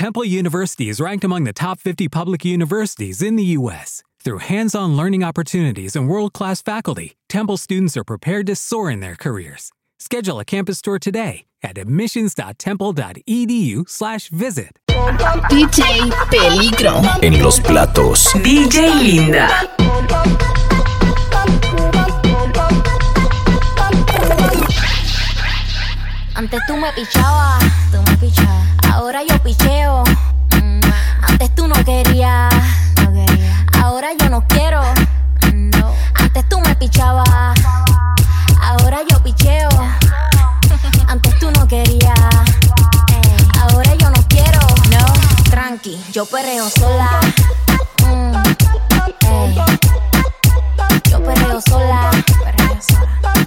Temple University is ranked among the top 50 public universities in the U.S. Through hands on learning opportunities and world class faculty, Temple students are prepared to soar in their careers. Schedule a campus tour today at admissions.temple.edu/slash visit. DJ Peligro. En los platos. DJ Linda. Antes tú me pichabas, tú me pichabas. Ahora yo picheo. Mm, Antes tú no querías, no quería. Ahora yo no quiero. No. Antes tú me pichabas. Ahora yo picheo. Antes tú no querías. Ey, Ahora yo no quiero. No. Tranqui, yo perreo sola. Mm, ey. Yo perreo sola. Perreo sola.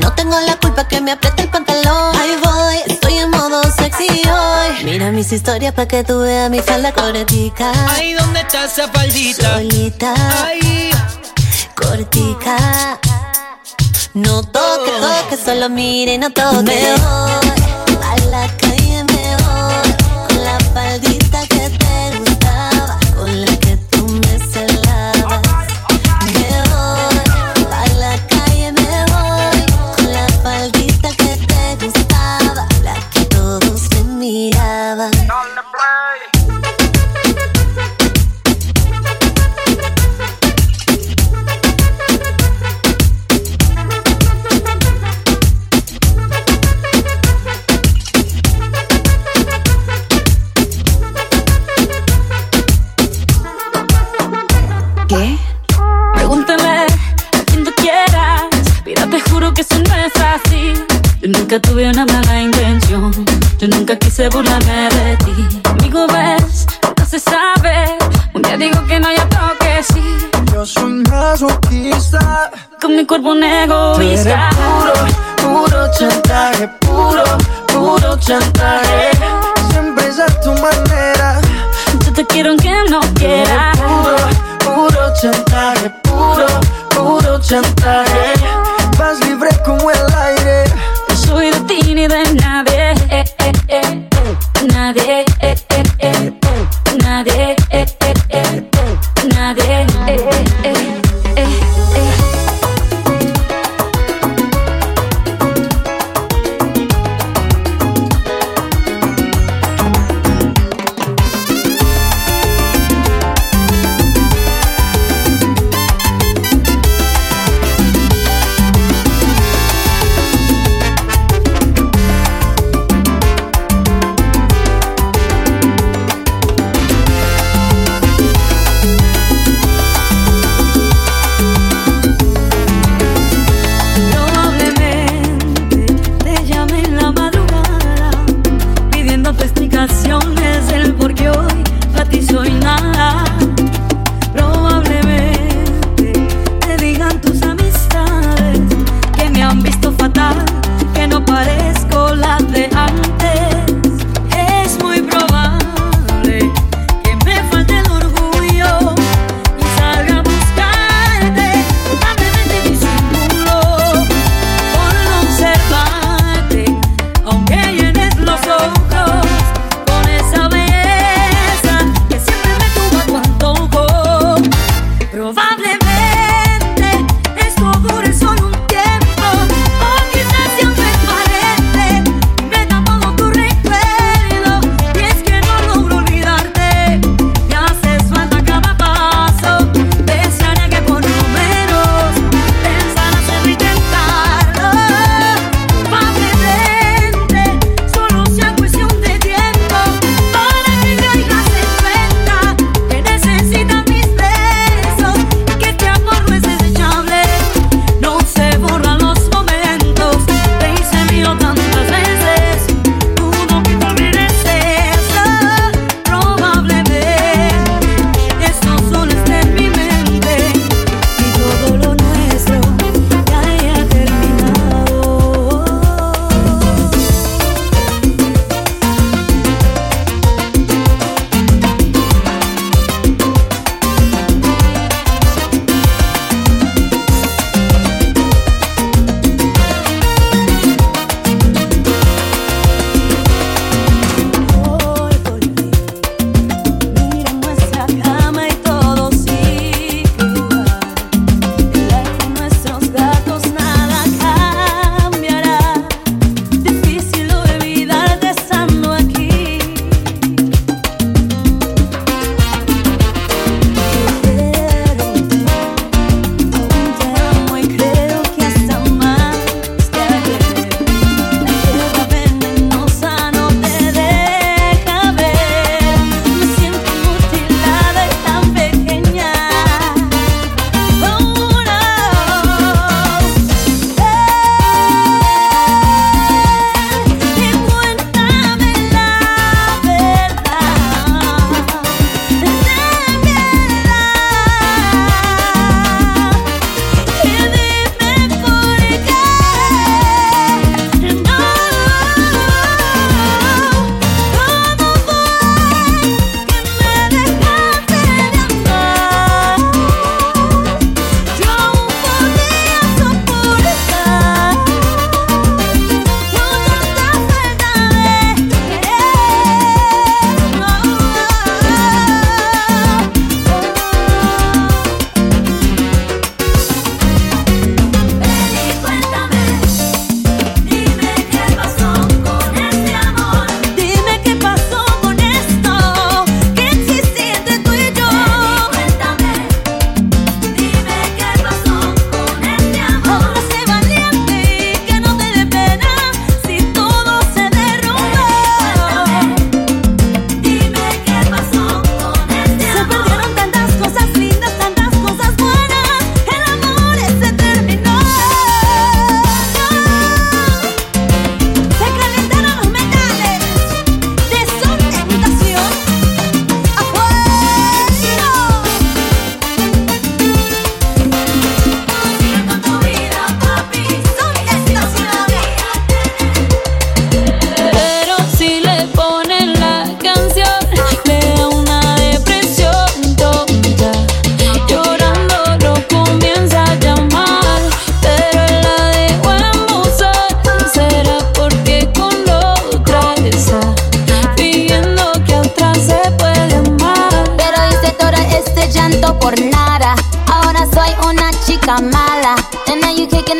No tengo la culpa que me apriete el pantalón. Ahí voy, estoy en modo sexy hoy. Mira mis historias para que tú veas mi falda cortica. Ay, ¿dónde está esa faldita? Solita, Ay, cortica. No toque, toque, solo mire, no toque. Me voy a la ¿Qué? Pregúntame a quien tú quieras. Mira, te juro que eso no es así. Yo nunca tuve una mala intención. Yo nunca quise burlarme de ti. Amigo, ves, no se sabe. Un día digo que no, y otro que sí. yo soy masoquista. Con mi cuerpo un Tú eres egoísta. puro, puro chantaje, puro, puro chantaje. Siempre es a tu manera. Yo te quiero aunque no Tú eres chantaje, puro, puro chantaje. Vas libre como el aire. No soy de ti ni de nadie, eh, eh, eh, eh nadie. Eh, eh.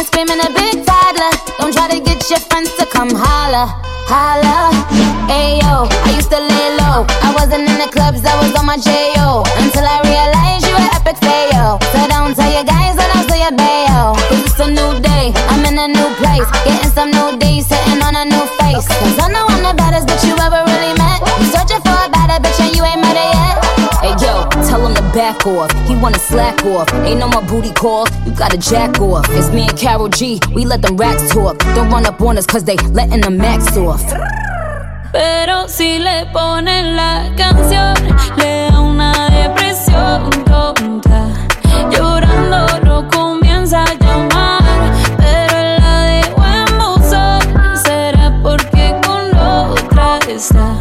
And screaming a big toddler. Don't try to get your friends to come holla. Holla. Ayo, I used to lay low. I wasn't in the clubs, I was on my J.O. back off. He wanna slack off. Ain't no more booty call. You gotta jack off. It's me and Carol G. We let them racks talk. Don't run up on us cause they letting the max off. Pero si le ponen la canción, le da una depresión tonta. Llorando no comienza a llamar, pero la dejó en buzón. Será porque con otra está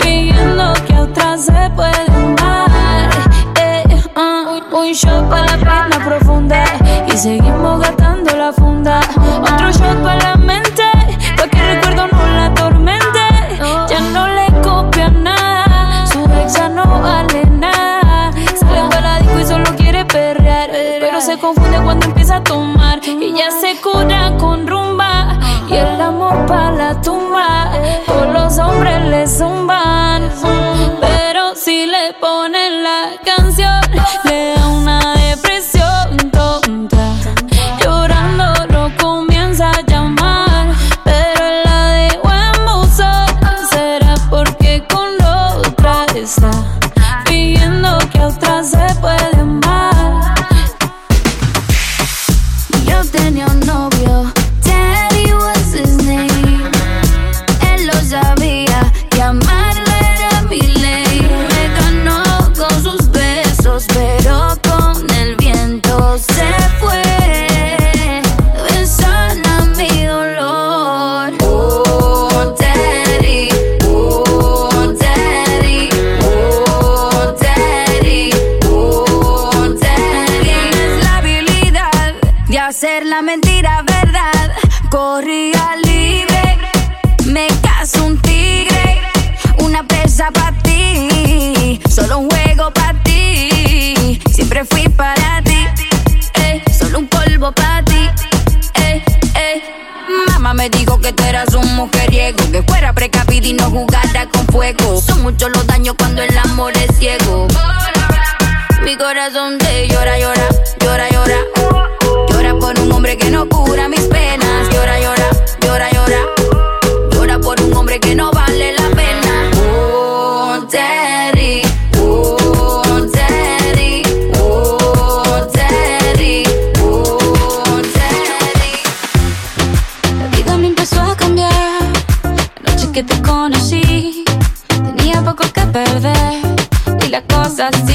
que a otra se puede seguimos gastando la funda. Otro shot para la mente, pa' que el recuerdo no la atormente. Ya no le copia nada, su ex ya no vale nada. Sale para la disco y solo quiere perrear, pero se confunde cuando empieza a tomar. Y ya se cura hacer la mentira verdad. Corría libre, me caso un tigre, una presa para ti, solo un juego para ti. Siempre fui para ti, eh, solo un polvo para ti. Eh, eh. Mamá me dijo que tú eras un mujeriego, que fuera precavida y no jugara con fuego. Son muchos los daños cuando el amor es ciego. Mi corazón te llora, llora, llora, llora. Un que no cura mis penas. Llora, llora, llora, llora. Llora por un hombre que no vale la pena. Oh. Oh. Oh. Oh. La vida me empezó a cambiar. La noche que te conocí, tenía poco que perder. Y la cosa así.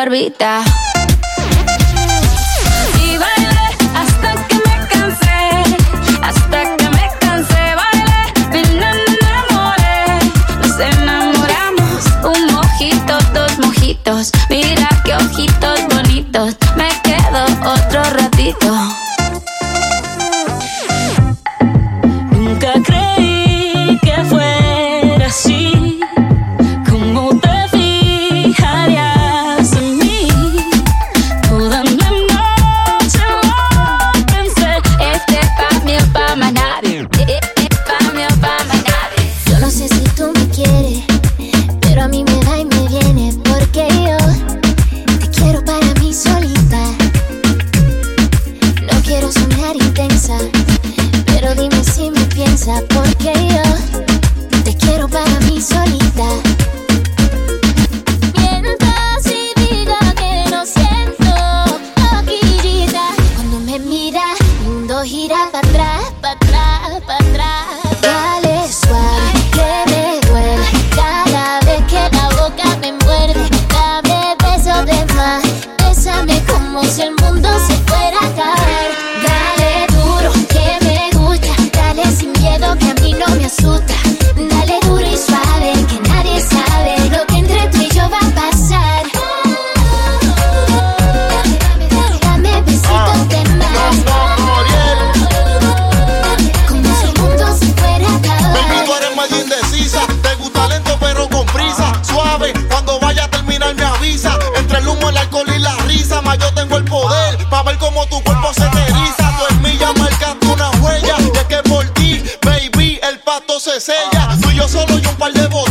Barbita. Par de botellas.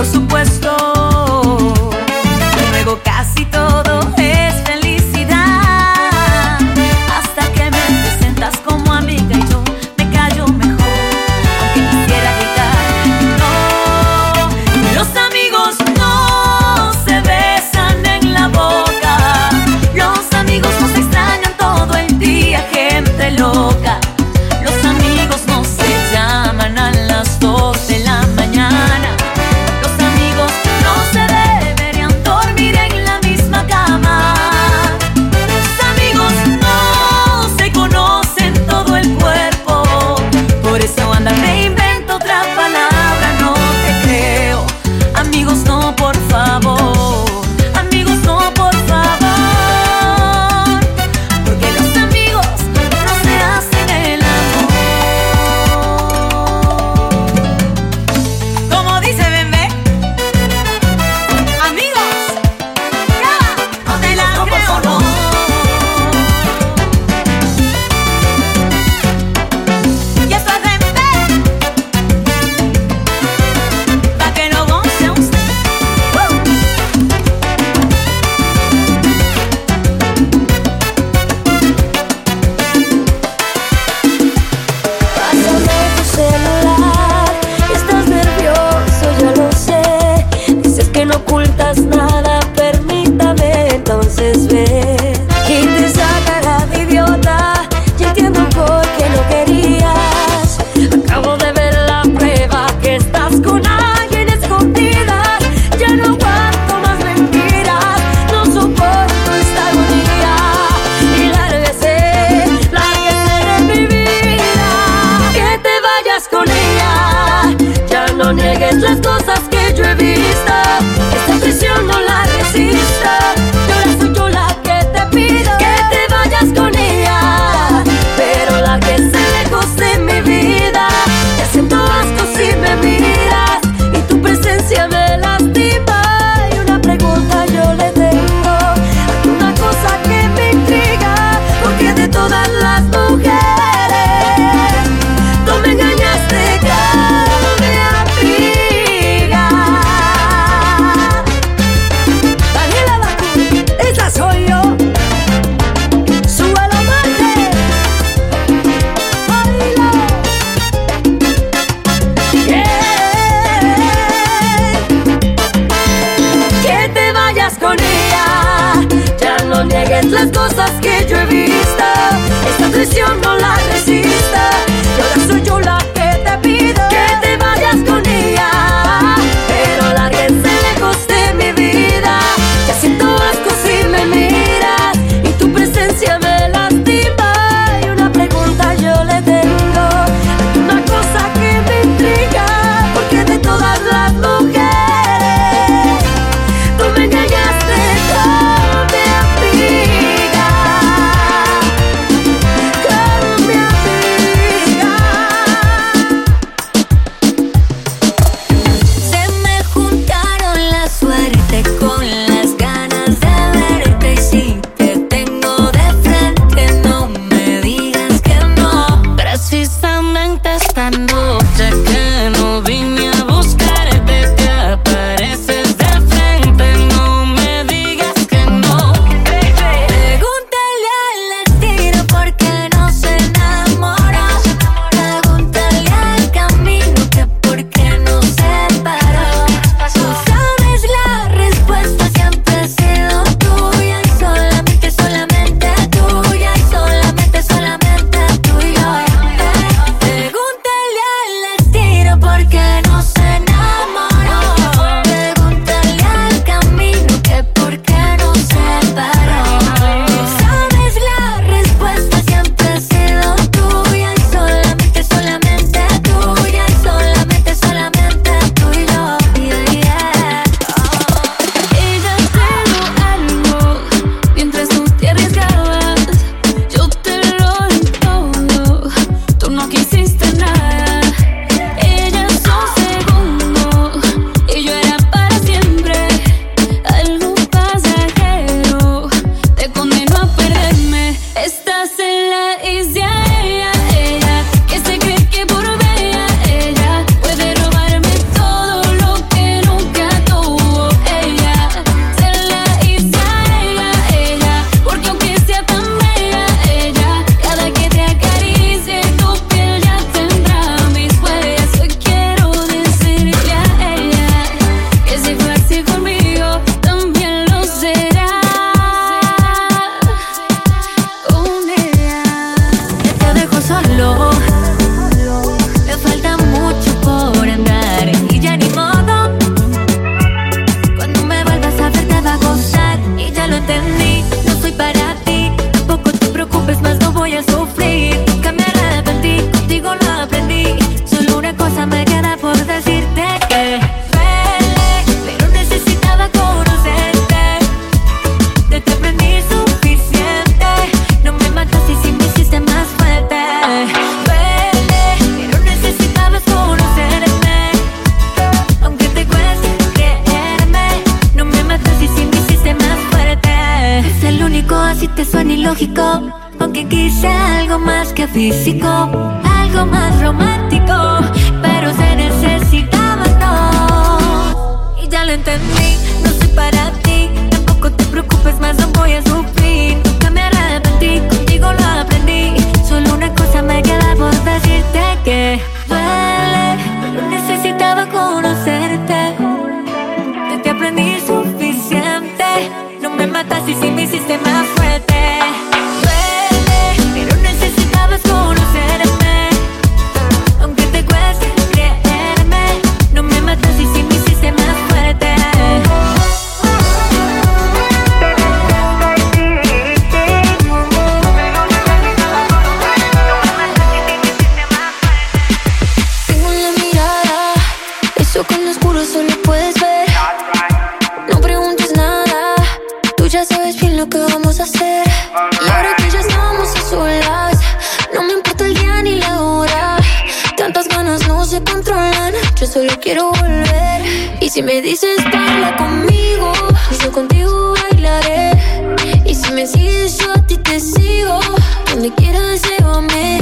Por supuesto. aunque quise algo más que físico, algo más romántico, pero se necesitaba no. Y ya lo entendí, no soy para ti, tampoco te preocupes más, no voy a sufrir. Nunca me arrepentí, contigo lo aprendí. Solo una cosa me queda por decirte que duele, pero necesitaba conocerte. De te aprendí suficiente, no me matas y si me hiciste más quiero volver. Y si me dices baila conmigo, yo contigo bailaré. Y si me sigues yo a ti te sigo, donde quieras llévame.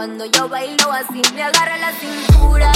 Cuando yo bailo así me agarra la cintura.